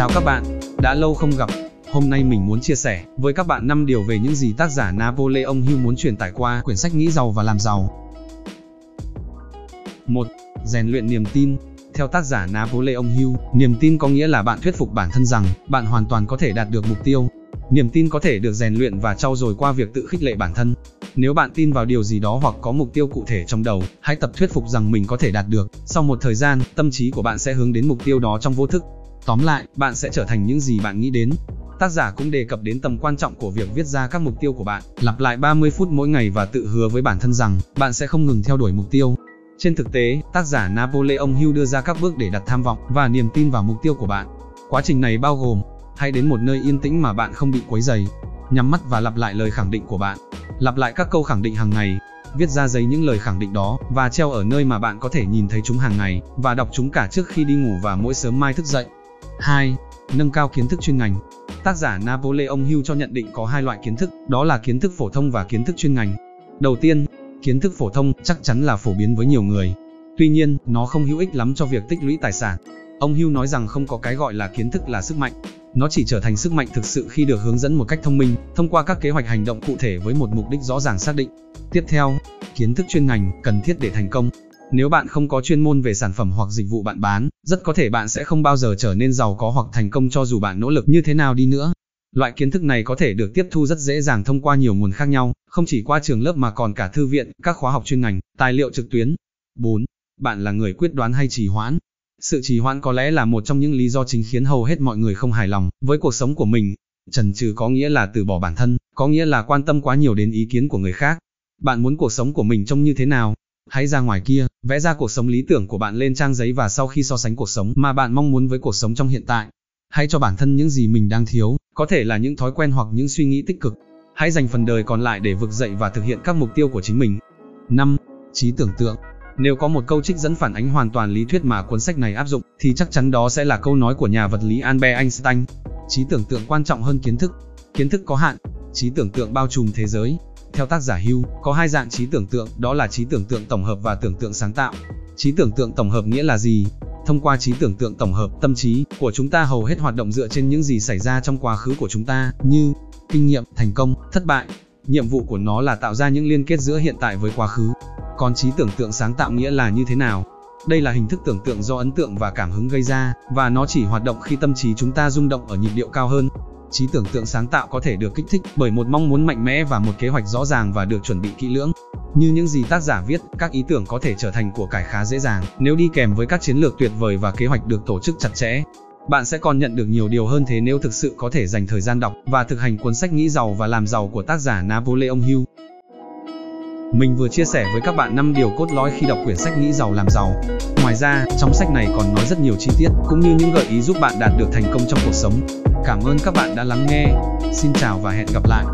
Chào các bạn, đã lâu không gặp. Hôm nay mình muốn chia sẻ với các bạn 5 điều về những gì tác giả Napoleon Hill muốn truyền tải qua quyển sách Nghĩ giàu và làm giàu. 1. Rèn luyện niềm tin. Theo tác giả Napoleon Hill, niềm tin có nghĩa là bạn thuyết phục bản thân rằng bạn hoàn toàn có thể đạt được mục tiêu. Niềm tin có thể được rèn luyện và trau dồi qua việc tự khích lệ bản thân. Nếu bạn tin vào điều gì đó hoặc có mục tiêu cụ thể trong đầu, hãy tập thuyết phục rằng mình có thể đạt được. Sau một thời gian, tâm trí của bạn sẽ hướng đến mục tiêu đó trong vô thức. Tóm lại, bạn sẽ trở thành những gì bạn nghĩ đến. Tác giả cũng đề cập đến tầm quan trọng của việc viết ra các mục tiêu của bạn, lặp lại 30 phút mỗi ngày và tự hứa với bản thân rằng bạn sẽ không ngừng theo đuổi mục tiêu. Trên thực tế, tác giả Napoleon Hill đưa ra các bước để đặt tham vọng và niềm tin vào mục tiêu của bạn. Quá trình này bao gồm hãy đến một nơi yên tĩnh mà bạn không bị quấy rầy, nhắm mắt và lặp lại lời khẳng định của bạn. Lặp lại các câu khẳng định hàng ngày, viết ra giấy những lời khẳng định đó và treo ở nơi mà bạn có thể nhìn thấy chúng hàng ngày và đọc chúng cả trước khi đi ngủ và mỗi sớm mai thức dậy. 2. Nâng cao kiến thức chuyên ngành. Tác giả Napoleon Hill cho nhận định có hai loại kiến thức, đó là kiến thức phổ thông và kiến thức chuyên ngành. Đầu tiên, kiến thức phổ thông chắc chắn là phổ biến với nhiều người. Tuy nhiên, nó không hữu ích lắm cho việc tích lũy tài sản. Ông Hill nói rằng không có cái gọi là kiến thức là sức mạnh. Nó chỉ trở thành sức mạnh thực sự khi được hướng dẫn một cách thông minh, thông qua các kế hoạch hành động cụ thể với một mục đích rõ ràng xác định. Tiếp theo, kiến thức chuyên ngành cần thiết để thành công. Nếu bạn không có chuyên môn về sản phẩm hoặc dịch vụ bạn bán, rất có thể bạn sẽ không bao giờ trở nên giàu có hoặc thành công cho dù bạn nỗ lực như thế nào đi nữa. Loại kiến thức này có thể được tiếp thu rất dễ dàng thông qua nhiều nguồn khác nhau, không chỉ qua trường lớp mà còn cả thư viện, các khóa học chuyên ngành, tài liệu trực tuyến. 4. Bạn là người quyết đoán hay trì hoãn? Sự trì hoãn có lẽ là một trong những lý do chính khiến hầu hết mọi người không hài lòng với cuộc sống của mình. Trần trừ có nghĩa là từ bỏ bản thân, có nghĩa là quan tâm quá nhiều đến ý kiến của người khác. Bạn muốn cuộc sống của mình trông như thế nào? Hãy ra ngoài kia, vẽ ra cuộc sống lý tưởng của bạn lên trang giấy và sau khi so sánh cuộc sống mà bạn mong muốn với cuộc sống trong hiện tại, hãy cho bản thân những gì mình đang thiếu, có thể là những thói quen hoặc những suy nghĩ tích cực. Hãy dành phần đời còn lại để vực dậy và thực hiện các mục tiêu của chính mình. 5. Trí tưởng tượng nếu có một câu trích dẫn phản ánh hoàn toàn lý thuyết mà cuốn sách này áp dụng, thì chắc chắn đó sẽ là câu nói của nhà vật lý Albert Einstein. Trí tưởng tượng quan trọng hơn kiến thức. Kiến thức có hạn, trí tưởng tượng bao trùm thế giới. Theo tác giả Hugh, có hai dạng trí tưởng tượng, đó là trí tưởng tượng tổng hợp và tưởng tượng sáng tạo. Trí tưởng tượng tổng hợp nghĩa là gì? Thông qua trí tưởng tượng tổng hợp, tâm trí của chúng ta hầu hết hoạt động dựa trên những gì xảy ra trong quá khứ của chúng ta, như kinh nghiệm, thành công, thất bại. Nhiệm vụ của nó là tạo ra những liên kết giữa hiện tại với quá khứ. Còn trí tưởng tượng sáng tạo nghĩa là như thế nào? Đây là hình thức tưởng tượng do ấn tượng và cảm hứng gây ra, và nó chỉ hoạt động khi tâm trí chúng ta rung động ở nhịp điệu cao hơn. Trí tưởng tượng sáng tạo có thể được kích thích bởi một mong muốn mạnh mẽ và một kế hoạch rõ ràng và được chuẩn bị kỹ lưỡng. Như những gì tác giả viết, các ý tưởng có thể trở thành của cải khá dễ dàng nếu đi kèm với các chiến lược tuyệt vời và kế hoạch được tổ chức chặt chẽ. Bạn sẽ còn nhận được nhiều điều hơn thế nếu thực sự có thể dành thời gian đọc và thực hành cuốn sách Nghĩ giàu và làm giàu của tác giả Napoleon Hill. Mình vừa chia sẻ với các bạn 5 điều cốt lõi khi đọc quyển sách Nghĩ giàu làm giàu. Ngoài ra, trong sách này còn nói rất nhiều chi tiết cũng như những gợi ý giúp bạn đạt được thành công trong cuộc sống. Cảm ơn các bạn đã lắng nghe. Xin chào và hẹn gặp lại.